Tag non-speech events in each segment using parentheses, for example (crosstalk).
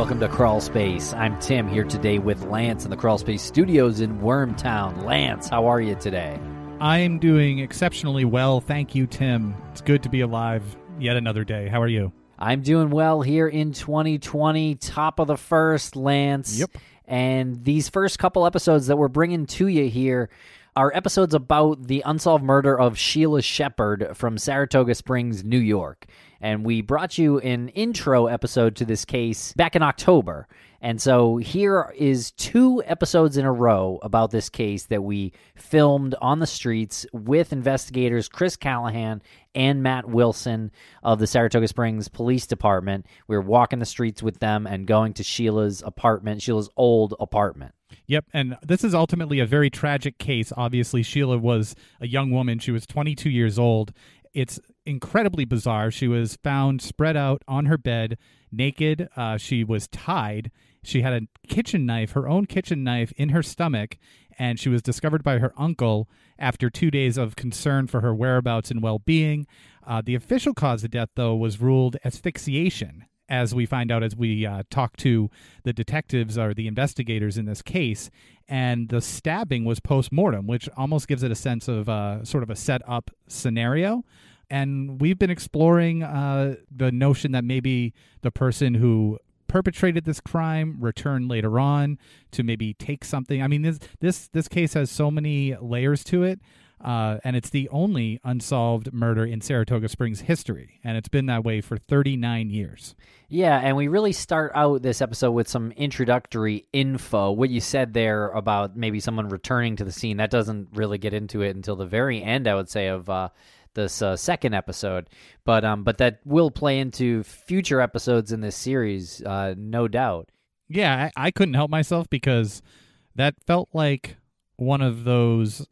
Welcome to Crawl Space. I'm Tim here today with Lance in the Crawl Space studios in Wormtown. Lance, how are you today? I'm doing exceptionally well. Thank you, Tim. It's good to be alive yet another day. How are you? I'm doing well here in 2020, top of the first, Lance. Yep. And these first couple episodes that we're bringing to you here are episodes about the unsolved murder of Sheila Shepard from Saratoga Springs, New York. And we brought you an intro episode to this case back in October. And so here is two episodes in a row about this case that we filmed on the streets with investigators Chris Callahan and Matt Wilson of the Saratoga Springs Police Department. We were walking the streets with them and going to Sheila's apartment, Sheila's old apartment. Yep, and this is ultimately a very tragic case. Obviously, Sheila was a young woman. She was 22 years old. It's incredibly bizarre. She was found spread out on her bed, naked. Uh, she was tied. She had a kitchen knife, her own kitchen knife, in her stomach, and she was discovered by her uncle after two days of concern for her whereabouts and well being. Uh, the official cause of death, though, was ruled asphyxiation as we find out as we uh, talk to the detectives or the investigators in this case. And the stabbing was post mortem, which almost gives it a sense of uh, sort of a set up scenario. And we've been exploring uh, the notion that maybe the person who perpetrated this crime returned later on to maybe take something. I mean, this this this case has so many layers to it. Uh, and it's the only unsolved murder in Saratoga Springs history, and it's been that way for 39 years. Yeah, and we really start out this episode with some introductory info. What you said there about maybe someone returning to the scene, that doesn't really get into it until the very end, I would say, of uh, this uh, second episode. But um, but that will play into future episodes in this series, uh, no doubt. Yeah, I, I couldn't help myself because that felt like one of those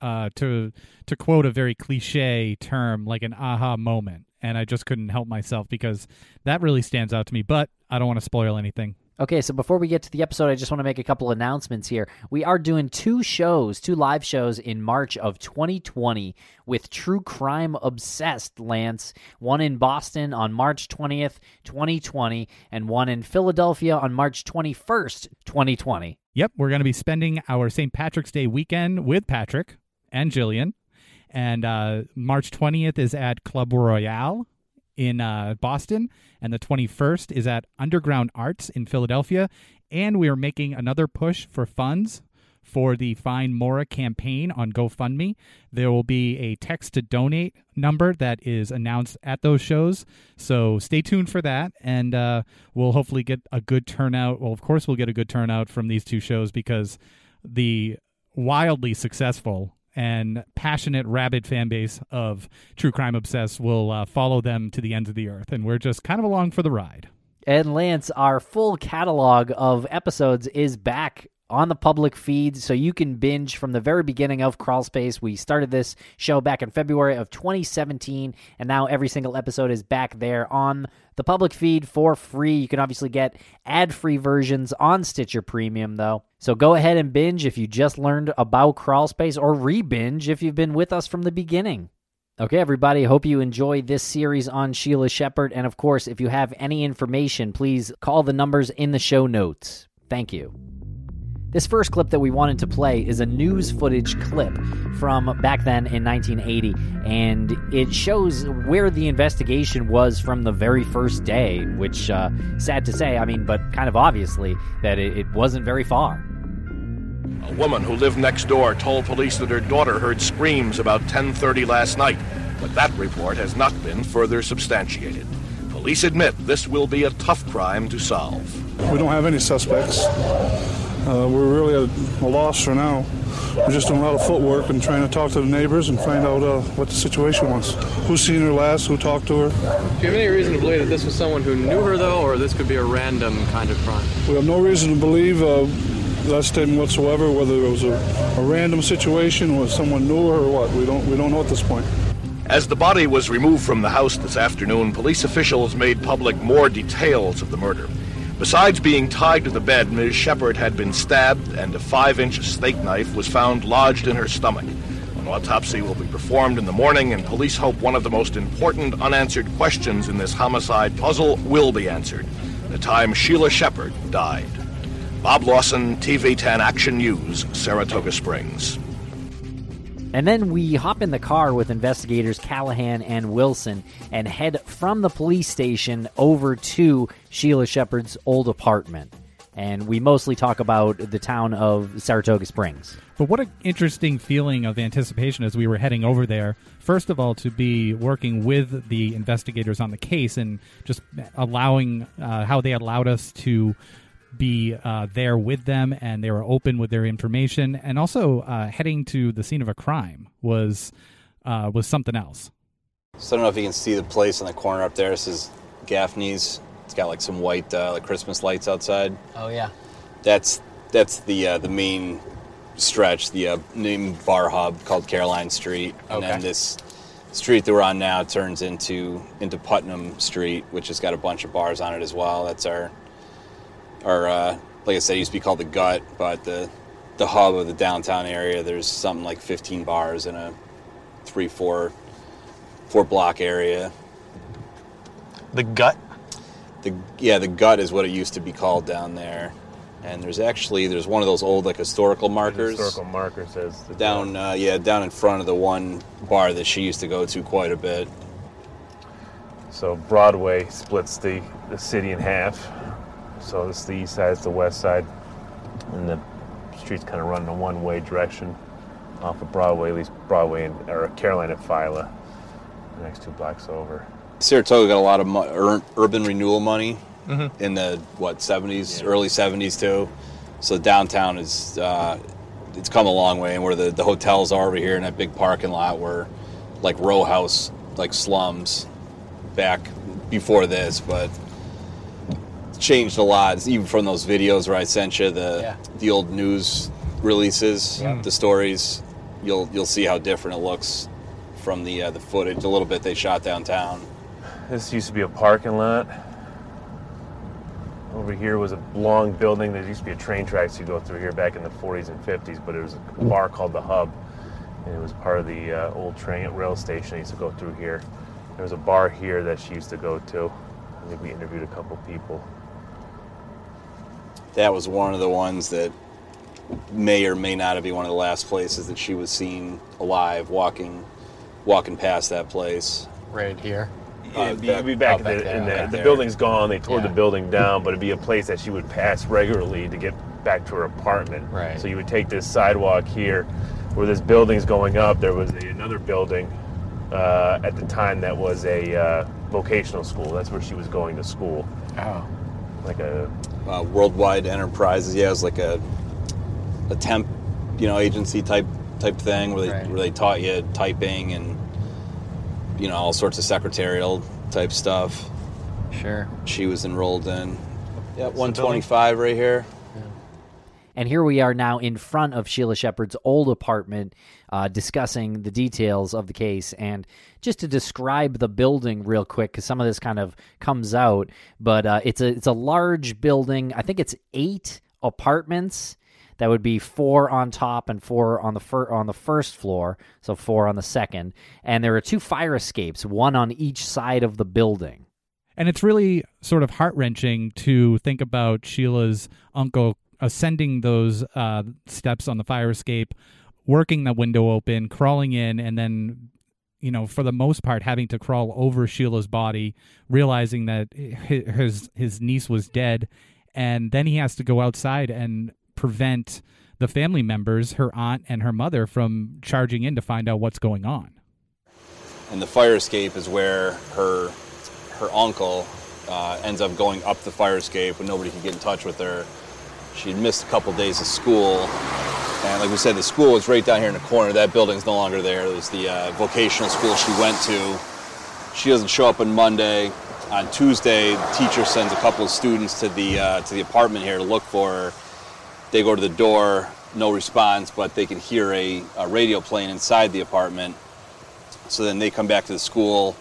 uh, to to quote a very cliche term, like an aha moment, and I just couldn't help myself because that really stands out to me. But I don't want to spoil anything. Okay, so before we get to the episode, I just want to make a couple announcements here. We are doing two shows, two live shows in March of 2020 with True Crime Obsessed, Lance. One in Boston on March 20th, 2020, and one in Philadelphia on March 21st, 2020. Yep, we're going to be spending our St. Patrick's Day weekend with Patrick and Gillian. And uh, March 20th is at Club Royale in uh, Boston, and the 21st is at Underground Arts in Philadelphia. And we are making another push for funds for the Find Maura campaign on GoFundMe. There will be a text to donate number that is announced at those shows. So stay tuned for that, and uh, we'll hopefully get a good turnout. Well, of course, we'll get a good turnout from these two shows because the wildly successful and passionate, rabid fan base of True Crime Obsessed will uh, follow them to the ends of the earth. And we're just kind of along for the ride. And Lance, our full catalog of episodes is back on the public feed so you can binge from the very beginning of Crawl Space. We started this show back in February of 2017 and now every single episode is back there on the public feed for free. You can obviously get ad-free versions on Stitcher Premium though. So go ahead and binge if you just learned about Crawl Space or re-binge if you've been with us from the beginning. Okay, everybody, hope you enjoy this series on Sheila Shepard. And of course, if you have any information, please call the numbers in the show notes. Thank you. This first clip that we wanted to play is a news footage clip from back then in 1980, and it shows where the investigation was from the very first day, which, uh, sad to say, I mean, but kind of obviously, that it, it wasn't very far. A woman who lived next door told police that her daughter heard screams about 10:30 last night, but that report has not been further substantiated. Police admit this will be a tough crime to solve. We don't have any suspects. Uh, we're really at a loss for now. We're just doing a lot of footwork and trying to talk to the neighbors and find out uh, what the situation was. Who's seen her last? Who talked to her? Do you have any reason to believe that this was someone who knew her, though, or this could be a random kind of crime? We have no reason to believe uh, that statement whatsoever. Whether it was a, a random situation or someone knew her or what, we don't we don't know at this point. As the body was removed from the house this afternoon, police officials made public more details of the murder. Besides being tied to the bed, Ms. Shepard had been stabbed, and a five inch steak knife was found lodged in her stomach. An autopsy will be performed in the morning, and police hope one of the most important unanswered questions in this homicide puzzle will be answered the time Sheila Shepard died. Bob Lawson, TV 10 Action News, Saratoga Springs. And then we hop in the car with investigators Callahan and Wilson and head from the police station over to Sheila Shepard's old apartment. And we mostly talk about the town of Saratoga Springs. But what an interesting feeling of anticipation as we were heading over there. First of all, to be working with the investigators on the case and just allowing uh, how they allowed us to be uh, there with them and they were open with their information. And also uh, heading to the scene of a crime was uh, was something else. So i don't know if you can see the place in the corner up there. This is gaffney's. It's got like some white uh, like christmas lights outside. Oh yeah. That's that's the uh, the main stretch the uh, main bar hub called caroline street. And okay. then this street that we're on now turns into into putnam street which has got a bunch of bars on it as well. That's our or uh, like I said, it used to be called the Gut, but the the hub of the downtown area. There's something like 15 bars in a three, four, four block area. The Gut. The yeah, the Gut is what it used to be called down there. And there's actually there's one of those old like historical markers. Historical marker says down uh, yeah down in front of the one bar that she used to go to quite a bit. So Broadway splits the, the city in half. So it's the east side, it's the west side, and the streets kind of run in a one-way direction off of Broadway, at least Broadway and or Caroline and Phila, the next two blocks over. Saratoga got a lot of mo- ur- urban renewal money mm-hmm. in the what 70s, yeah. early 70s too. So downtown is uh, it's come a long way, and where the, the hotels are over here in that big parking lot were like row house, like slums back before this, but changed a lot, even from those videos where I sent you the yeah. the old news releases, yeah. the stories. You'll you'll see how different it looks from the uh, the footage. A little bit they shot downtown. This used to be a parking lot. Over here was a long building. There used to be a train tracks you go through here back in the 40s and 50s, but it was a bar called the Hub, and it was part of the uh, old train rail station. I used to go through here. There was a bar here that she used to go to. I think we interviewed a couple people that was one of the ones that may or may not be one of the last places that she was seen alive walking walking past that place. Right here. Yeah, it'd be, it'd be back, oh, back, in the, in the, the building's gone. They tore yeah. the building down, but it'd be a place that she would pass regularly to get back to her apartment. Right. So you would take this sidewalk here, where this building's going up. There was a, another building uh, at the time that was a uh, vocational school. That's where she was going to school. Oh. Like a uh, worldwide enterprises. Yeah, it was like a a temp, you know, agency type type thing where they right. where they taught you typing and you know all sorts of secretarial type stuff. Sure. She was enrolled in. Yeah, one twenty five right here. And here we are now in front of Sheila Shepard's old apartment, uh, discussing the details of the case. And just to describe the building real quick, because some of this kind of comes out, but uh, it's a it's a large building. I think it's eight apartments. That would be four on top and four on the fir- on the first floor, so four on the second. And there are two fire escapes, one on each side of the building. And it's really sort of heart wrenching to think about Sheila's uncle ascending those uh, steps on the fire escape, working the window open, crawling in, and then you know, for the most part, having to crawl over Sheila's body, realizing that his his niece was dead, and then he has to go outside and prevent the family members, her aunt and her mother, from charging in to find out what's going on. And the fire escape is where her her uncle uh, ends up going up the fire escape when nobody can get in touch with her. She had missed a couple days of school, and like we said, the school was right down here in the corner. That building's no longer there. It was the uh, vocational school she went to. She doesn't show up on Monday. On Tuesday, the teacher sends a couple of students to the uh, to the apartment here to look for her. They go to the door, no response, but they can hear a, a radio playing inside the apartment. So then they come back to the school.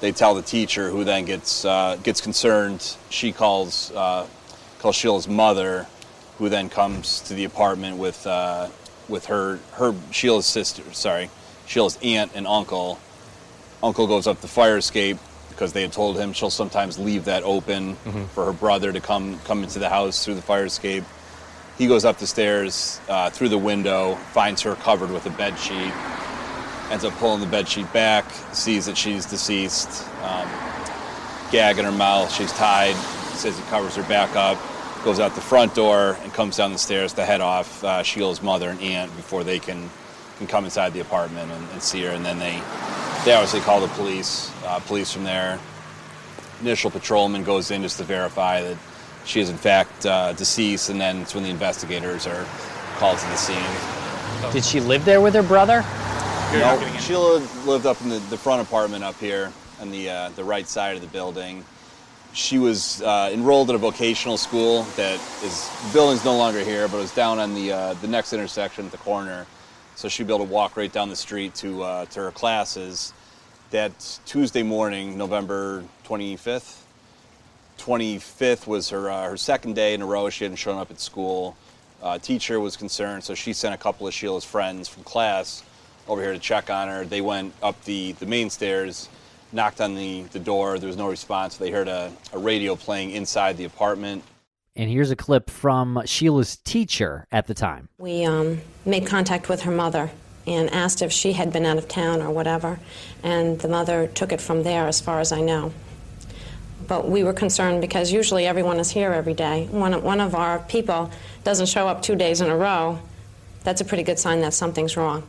They tell the teacher, who then gets uh, gets concerned. She calls uh, calls Sheila's mother, who then comes to the apartment with uh, with her her Sheila's sister, sorry, Sheila's aunt and uncle. Uncle goes up the fire escape because they had told him she'll sometimes leave that open mm-hmm. for her brother to come come into the house through the fire escape. He goes up the stairs uh, through the window, finds her covered with a bed sheet, ends up pulling the bed sheet back, sees that she's deceased, um, gag in her mouth, she's tied, says he covers her back up, goes out the front door and comes down the stairs to head off uh, Sheila's mother and aunt before they can can come inside the apartment and, and see her. And then they they obviously call the police. Uh, police from there. Initial patrolman goes in just to verify that she is in fact uh, deceased, and then it's when the investigators are called to the scene. Did she live there with her brother? No, Sheila lived up in the, the front apartment up here on the uh, the right side of the building she was uh, enrolled at a vocational school that is building's no longer here, but it was down on the uh, the next intersection at the corner. So she'd be able to walk right down the street to uh, to her classes. That Tuesday morning, November 25th. 25th was her uh, her second day in a row. She hadn't shown up at school. Uh, teacher was concerned, so she sent a couple of Sheila's friends from class over here to check on her. They went up the the main stairs knocked on the, the door. There was no response. They heard a, a radio playing inside the apartment. And here's a clip from Sheila's teacher at the time. We um, made contact with her mother and asked if she had been out of town or whatever. And the mother took it from there, as far as I know. But we were concerned because usually everyone is here every day. One, one of our people doesn't show up two days in a row. That's a pretty good sign that something's wrong.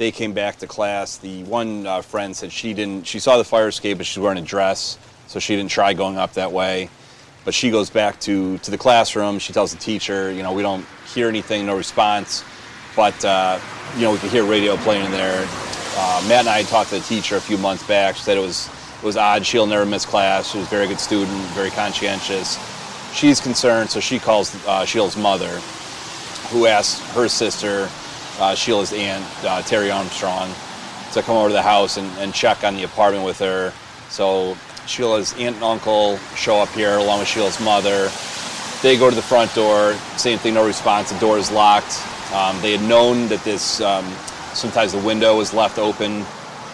they came back to class. The one uh, friend said she didn't. She saw the fire escape, but she's wearing a dress, so she didn't try going up that way. But she goes back to to the classroom. She tells the teacher, you know, we don't hear anything, no response, but uh, you know, we could hear radio playing in there. Uh, Matt and I talked to the teacher a few months back. She said it was it was odd. She'll never miss class. She was a very good student, very conscientious. She's concerned, so she calls uh, Sheila's mother, who asks her sister uh, Sheila's aunt, uh, Terry Armstrong, to come over to the house and, and check on the apartment with her. So Sheila's aunt and uncle show up here along with Sheila's mother. They go to the front door, same thing, no response. The door is locked. Um, they had known that this, um, sometimes the window was left open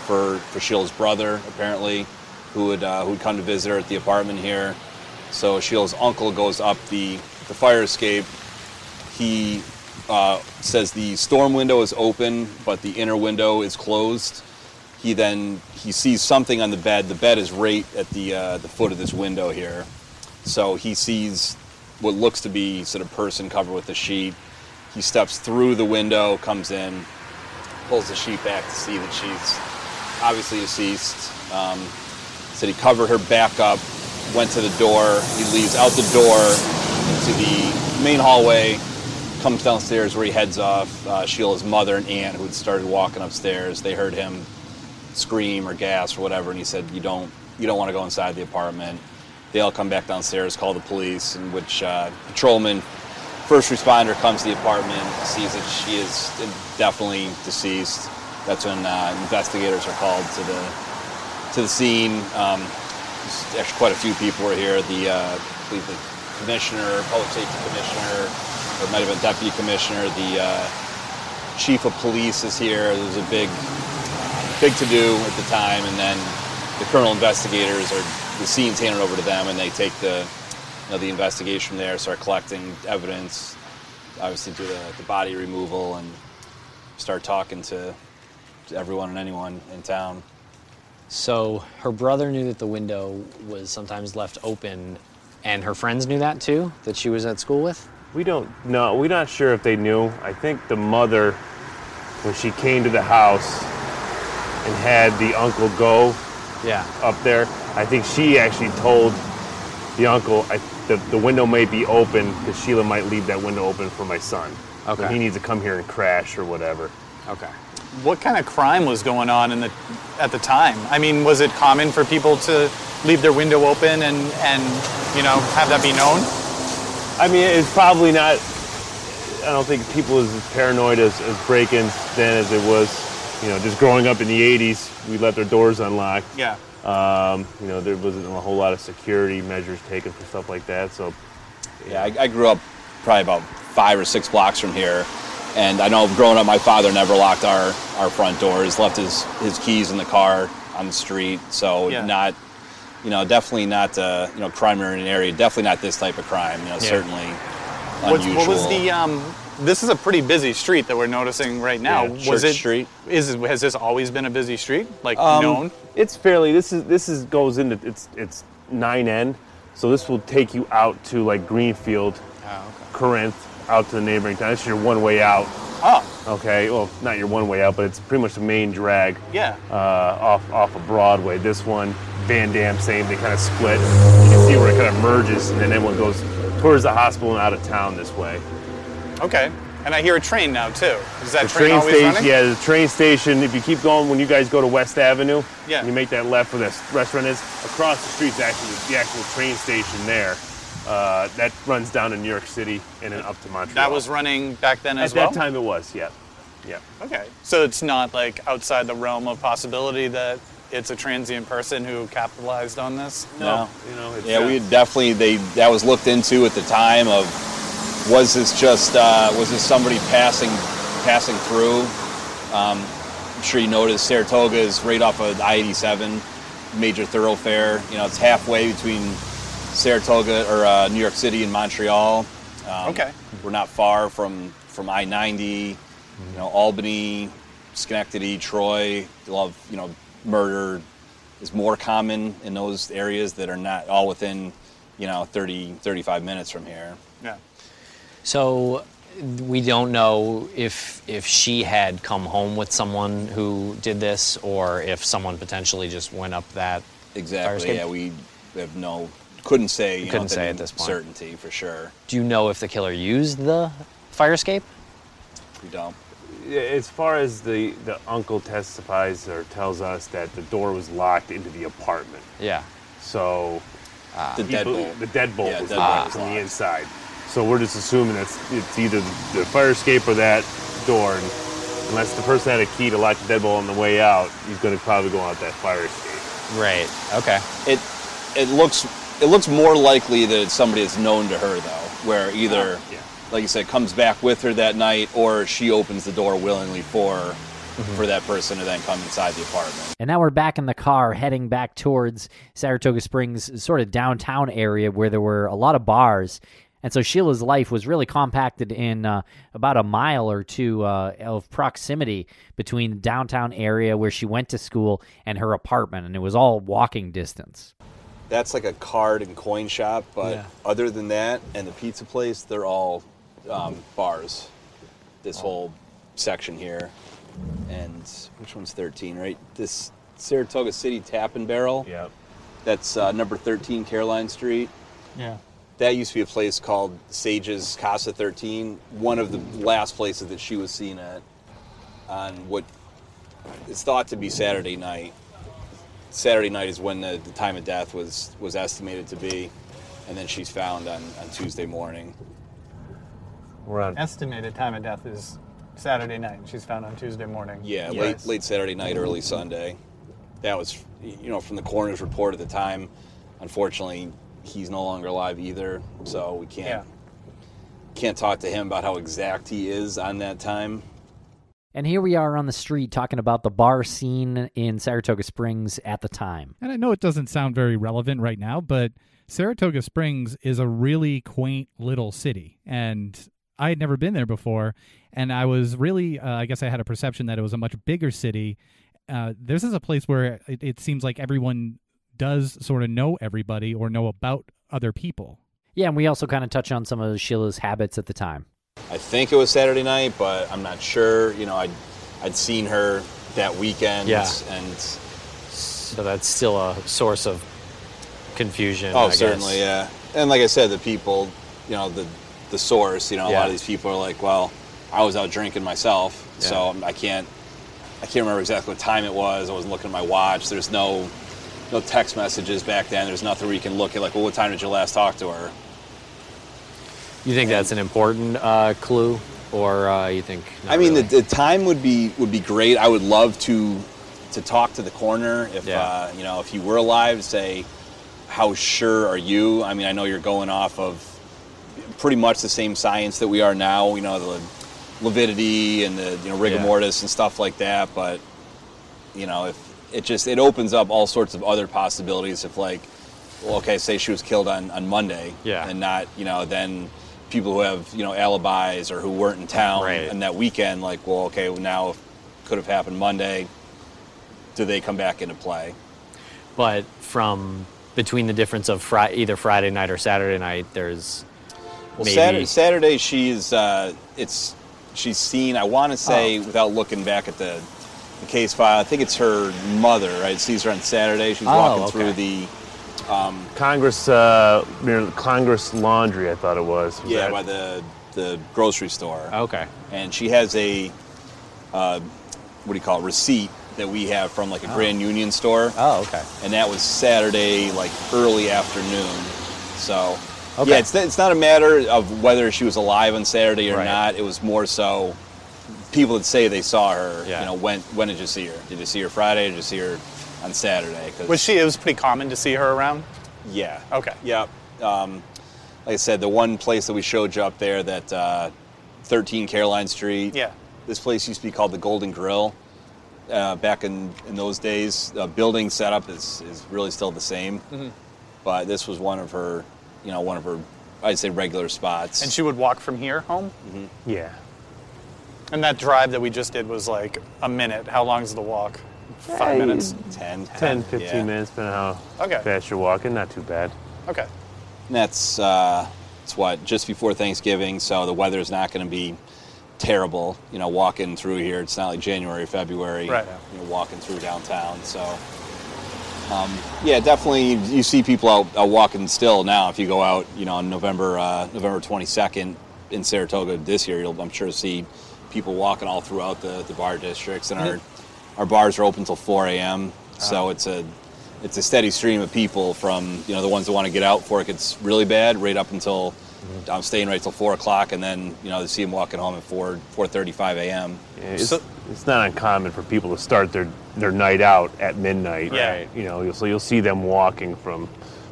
for, for Sheila's brother, apparently, who would, uh, who would come to visit her at the apartment here. So Sheila's uncle goes up the, the fire escape. He uh, says the storm window is open, but the inner window is closed. He then he sees something on the bed. The bed is right at the uh, the foot of this window here, so he sees what looks to be sort of person covered with a sheet. He steps through the window, comes in, pulls the sheet back to see that she's obviously deceased. Um, said he covered her back up, went to the door. He leaves out the door into the main hallway, comes downstairs where he heads off. Uh, Sheila's mother and aunt, who had started walking upstairs, they heard him scream or gasp or whatever, and he said, "You don't, you don't want to go inside the apartment." they all come back downstairs, call the police, in which uh, patrolman, first responder comes to the apartment, sees that she is definitely deceased. That's when uh, investigators are called to the to the scene. Um, actually quite a few people were here. The uh, I believe the commissioner, public safety commissioner, or it might have been deputy commissioner. The uh, chief of police is here. There was a big, big to do at the time, and then the criminal investigators are the scene's handed over to them, and they take the you know, the investigation from there, start collecting evidence, obviously do the, the body removal, and start talking to, to everyone and anyone in town. So her brother knew that the window was sometimes left open, and her friends knew that too, that she was at school with? We don't know. We're not sure if they knew. I think the mother, when she came to the house and had the uncle go Yeah. up there, I think she actually told the uncle, I, the, the window may be open because Sheila might leave that window open for my son. So Okay. he needs to come here and crash or whatever. Okay. What kind of crime was going on in the at the time? I mean, was it common for people to leave their window open and and you know have that be known? I mean, it's probably not. I don't think people is as paranoid as, as break-ins then as it was. You know, just growing up in the '80s, we let their doors unlocked. Yeah. Um, you know, there wasn't a whole lot of security measures taken for stuff like that. So, Yeah, I, I grew up probably about five or six blocks from here, and I know growing up, my father never locked our, our front doors. Left his, his keys in the car on the street, so Yeah. not, you know, definitely not, uh, you know, crime in an area. Definitely not this type of crime. You know, certainly What's, unusual. what was the? Um, this is a pretty busy street that we're noticing right now. Yeah, was Church it? Street. Is it- has this always been a busy street? Like Um, known? It's fairly. This is this is goes into it's it's nine N, so this will take you out to like Greenfield, Corinth, out to the neighboring town. This is your one way out. Oh, Okay, well, not your one way out, but it's pretty much the main drag. yeah. uh, off off of Broadway. This one, Van Dam, same. They kind of split. You can see where it kind of merges, and then everyone goes towards the hospital and out of town this way. Okay. And I hear a train now too. Is that The train, train always station, running? yeah, the train station. If you keep going, when you guys go to West Avenue, Yeah. and you make that left where that restaurant is. Across the street is actually the actual train station there. Uh, that runs down to New York City and then up to Montreal. That was running back then at as well. that time. It was, yeah, yeah. Okay. So it's not like outside the realm of possibility that it's a transient person who capitalized on this. No. You know, it's, Yeah, uh, we had definitely they that was looked into at the time of was this just uh, was this somebody passing passing through? Um, I'm sure you noticed Saratoga is right off of I-87, major thoroughfare. You know, it's halfway between Saratoga or uh, New York City and Montreal. Um, Okay. we're not far from from I-90. You know, Albany, Schenectady, Troy. A lot of you know murder is more common in those areas that are not all within you know 30 35 minutes from here Yeah. So we don't know if if she had come home with someone who did this, or if someone potentially just went up that. fire exactly escape? yeah we have no couldn't say you Couldn't with say at this point. certainty for sure Do you know if the killer used the fire escape? we don't As far as the, the uncle testifies or tells us that the door was locked into the apartment. Yeah. So ah. the deadbolt the deadbolt Yeah, was deadbolt locked was from the inside. So we're just assuming that's it's either the fire escape or that door. And unless the person had a key to lock the deadbolt on the way out, he's going to probably go out that fire escape. Right. Okay. it it looks it looks more likely that it's somebody that's known to her though where either Yeah. like you said comes back with her that night or she opens the door willingly for for that person to then come inside the apartment And now we're back in the car heading back towards Saratoga Springs, sort of downtown area where there were a lot of bars. And so Sheila's life was really compacted in uh, about a mile or two uh, of proximity between the downtown area where she went to school and her apartment. And it was all walking distance. That's like a card and coin shop but Yeah. other than that and the pizza place they're all um, bars this whole section here and which one's 13 right this saratoga city tap and barrel Yep. that's uh, number 13 caroline street Yeah. that used to be a place called Sage's Casa 13, one of the last places that she was seen at on what is thought to be Saturday night. Saturday night is when the, the time of death was was estimated to be, and then she's found on, on Tuesday morning. Around Estimated time of death is Saturday night. She's found on Tuesday morning. Yeah, late late Saturday night, early Sunday. That was, you know, from the coroner's report at the time. Unfortunately, he's no longer alive either, so we can't Yeah. can't talk to him about how exact he is on that time. And here we are on the street talking about the bar scene in Saratoga Springs at the time. And I know it doesn't sound very relevant right now, but Saratoga Springs is a really quaint little city. And I had never been there before. And I was really, uh, I guess I had a perception that it was a much bigger city. Uh, this is a place where it, it seems like everyone does sort of know everybody or know about other people. Yeah, and we also kind of touch on some of Sheila's habits at the time. I think it was Saturday night, but I'm not sure. You know, I'd I'd seen her that weekend, Yeah. and So that's still a source of confusion. oh, I guess. certainly, yeah. And like I said, the people, you know, the the source, you know, a Yeah. lot of these people are like, well, I was out drinking myself, so I can't I can't remember exactly what time it was. I wasn't looking at my watch. There's no no text messages back then. There's nothing where you can look at like, well, what time did you last talk to her? You think that's an important uh, clue, or uh, you think? I mean, really? the, the time would be would be great. I would love to to talk to the coroner if Yeah. uh, you know if he were alive. Say, how sure are you? I mean, I know you're going off of pretty much the same science that we are now. You know, the lividity and the you know rigor Yeah. mortis and stuff like that. But you know, if it just it opens up all sorts of other possibilities. If like, well, okay, say she was killed on on Monday, Yeah. and not you know then people who have you know alibis or who weren't in town Right. and that weekend, like, well, okay, well, now if could have happened Monday. Do they come back into play? but from between the difference of Fri- either Friday night or Saturday night, there's Well, maybe Saturday, Saturday she's uh, it's she's seen. I want to say Oh. without looking back at the, the case file, I think it's her mother. Right, sees her on Saturday. She's Oh, walking okay. through the um, Congress uh, near Congress Laundry, I thought it was. Was yeah that- by the the grocery store. okay. and she has a uh, what do you call it receipt that we have from like a Grand Union store. Oh, okay. and that was Saturday, like early afternoon. So, Okay. yeah, it's, it's not a matter of whether she was alive on Saturday or Right. not. It was more so people that say they saw her. Yeah. You know, when when did you see her? Did you see her Friday? Did you see her on Saturday? 'Cause- Was she? It was pretty common to see her around. yeah. Okay. Yeah. Um, like I said, the one place that we showed you up there, that uh, 13 Caroline Street. Yeah. This place used to be called the Golden Grill. Uh, back in, in those days, uh, building setup is, is really still the same. Mm-hmm. But this was one of her, you know, one of her, I'd say, regular spots. And she would walk from here home. yeah. And that drive that we just did was like a minute. How long is the walk? Five Hey, minutes. 10, 10, 15 yeah. minutes, depending on how Okay. fast you're walking. Not too bad. Okay. And that's uh, it's what just before Thanksgiving, so the weather's not going to be terrible. You know, walking through here, it's not like January, February. Right. You know, walking through downtown, so. Um, yeah, definitely. You see people out, out walking still now. If you go out, you know, on November uh, November 22nd in Saratoga this year, you'll I'm sure see people walking all throughout the, the bar districts, and our our bars are open till 4 a.m. So ah. it's a it's a steady stream of people from you know the ones that want to get out before it gets really bad, right up until mm-hmm. I'm staying right till four o'clock, and then you know they see them walking home at 4 4:35 a.m. Yeah, it's, So- it's not uncommon for people to start their, their night out at midnight. Yeah. Right? You know, you'll, so you'll see them walking from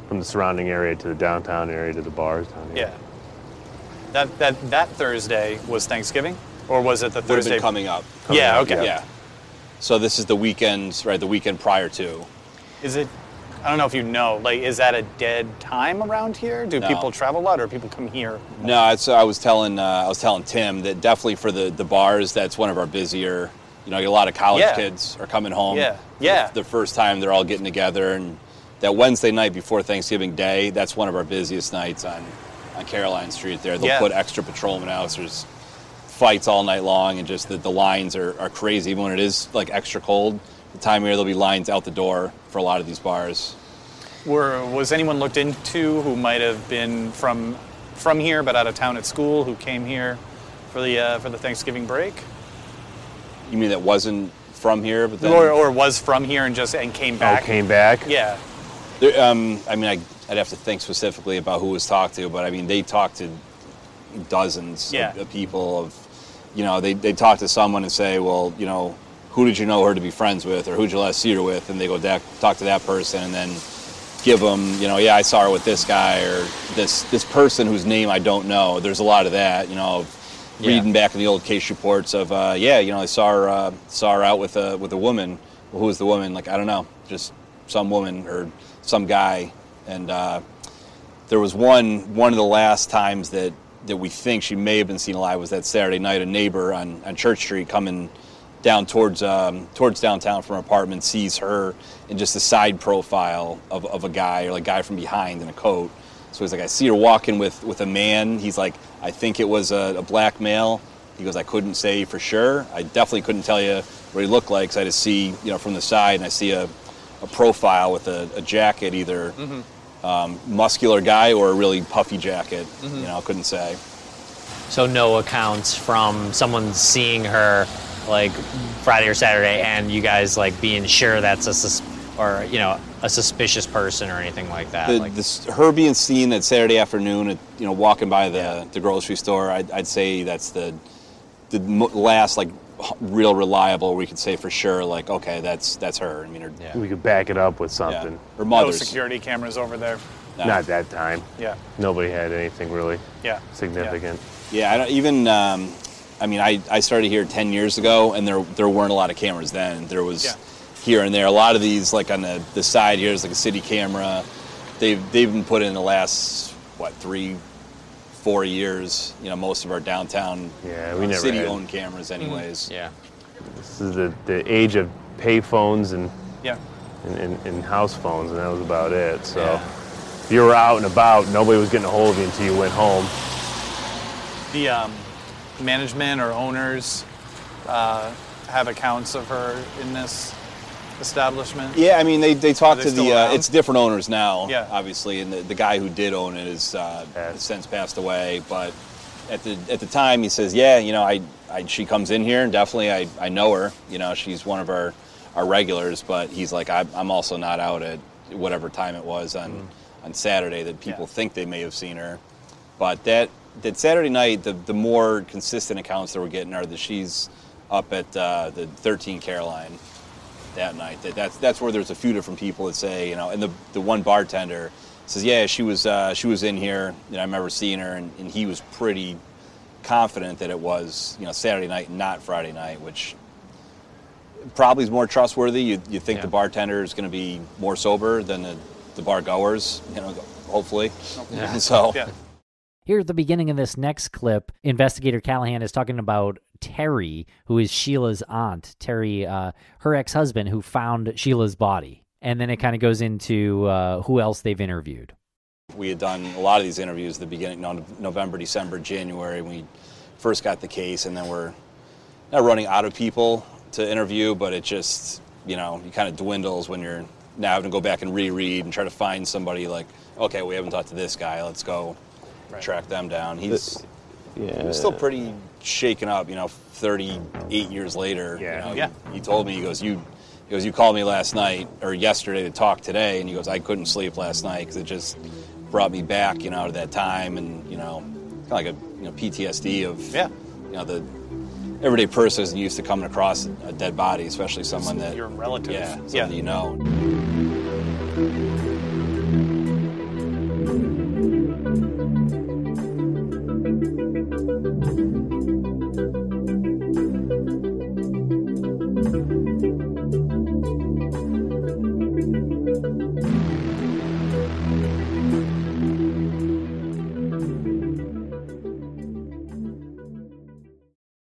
from the surrounding area to the downtown area to the bars down here. Yeah. That that that Thursday was Thanksgiving, or was it the Would have Thursday been coming up. Yeah. Okay. Yeah. So this is the weekend, right? The weekend prior to. Is it? I don't know if you know. Like, is that a dead time around here? Do No. people travel a lot, or people come here? No, it's, I was telling uh, I was telling Tim that definitely for the, the bars, that's one of our busier. You know, a lot of college Yeah. kids are coming home. Yeah. Yeah. The, the first time they're all getting together, and that Wednesday night before Thanksgiving Day, that's one of our busiest nights on on Caroline Street. There, they'll Yeah. put extra patrolmen out. So there's fights all night long, and just the, the lines are, are crazy. Even when it is like extra cold, the time here there'll be lines out the door for a lot of these bars. Were was anyone looked into who might have been from from here but out of town at school who came here for the uh, for the Thanksgiving break? You mean that wasn't from here, but then or, or was from here and just and came back. Oh, came back. Yeah. There, um, I mean, I, I'd have to think specifically about who was talked to, but I mean, they talked to dozens Yeah. of, of people. Of, you know, they they talk to someone and say, well, you know, who did you know her to be friends with, or who'd you last see her with, and they go da- talk to that person, and then give them, you know, yeah, I saw her with this guy or this this person whose name I don't know. There's a lot of that, you know. Yeah. Reading back in the old case reports of, uh, yeah, you know, I saw her uh, saw her out with a with a woman. Well, who was the woman? Like I don't know, just some woman or some guy. And uh, there was one one of the last times that that we think she may have been seen alive was that Saturday night. A neighbor on, on Church Street coming down towards um, towards downtown from her apartment sees her in just a side profile of, of a guy or like guy from behind in a coat. So he's like, I see her walking with, with a man. He's like, I think it was a, a black male. He goes, I couldn't say for sure. I definitely couldn't tell you what he looked like. 'cause I just see, you know, from the side, and I see a, a profile with a, a jacket, either um, muscular guy or a really puffy jacket. Mhm. You know, couldn't say. So no accounts from someone seeing her like Friday or Saturday, and you guys like being sure that's a sus- or you know a suspicious person or anything like that. The, like, this, her being seen that Saturday afternoon, at, you know, walking by the, the grocery store, I'd, I'd say that's the the last like h- real reliable. We could say for sure, like, okay, that's that's her. I mean, her, We could back it up with something. Her No security cameras over there. No. Not that time. Yeah. Nobody had anything really Yeah. significant. Yeah, I don't even. Um, I mean, I, I started here ten years ago, and there there weren't a lot of cameras then. There was Yeah. here and there. A lot of these, like on the, the side here, is like a city camera. They've they've been put in the last what three, four years. You know, most of our downtown Yeah, we never had- city-owned cameras, anyways. Yeah. This is the, the age of pay phones and, Yeah. and, and, and house phones, and that was about it. So if you were out and about, nobody was getting a hold of you until you went home. The um, management or owners uh, have accounts of her in this establishment. Yeah, I mean, they, they talk they to the. Uh, it's different owners now, Yeah. obviously, and the, the guy who did own it is uh, has since passed away. But at the at the time, he says, yeah, you know, I, I she comes in here, and definitely I, I know her. You know, she's one of our our regulars. But he's like, I, I'm also not out at whatever time it was on Mm-hmm. on Saturday that people think they may have seen her. But that that Saturday night, the the more consistent accounts that we're getting are that she's up at uh, the 13 Caroline that night. That, that's that's where there's a few different people that say, you know, and the the one bartender says, yeah, she was uh, she was in here. You know, I remember seeing her, and, and he was pretty confident that it was you know Saturday night, not Friday night, which probably is more trustworthy. You you think the bartender is going to be more sober than the the bar goers, you know, hopefully. Yeah. (laughs) so. Here at the beginning of this next clip, investigator Callahan is talking about Terry, who is Sheila's aunt. Terry, uh, her ex husband, who found Sheila's body. And then it kind of goes into uh, who else they've interviewed. We had done a lot of these interviews at the beginning, no, November, December, January, when we first got the case, and then we're not running out of people to interview, but it just, you know, you kind of dwindles when you're now having to go back and reread and try to find somebody like, okay, we haven't talked to this guy, let's go track them down. He's yeah. he was still pretty shaken up, you know, 38 years later. Yeah. You know, Yeah. He, he told me, he goes, you, he goes, you called me last night or yesterday to talk today, and he goes, I couldn't sleep last night because it just brought me back, you know, to that time, and you know, kind of like a you know PTSD of Yeah. you know the everyday person isn't used to coming across a dead body, especially someone that Your relative. yeah, someone Yeah. that you know.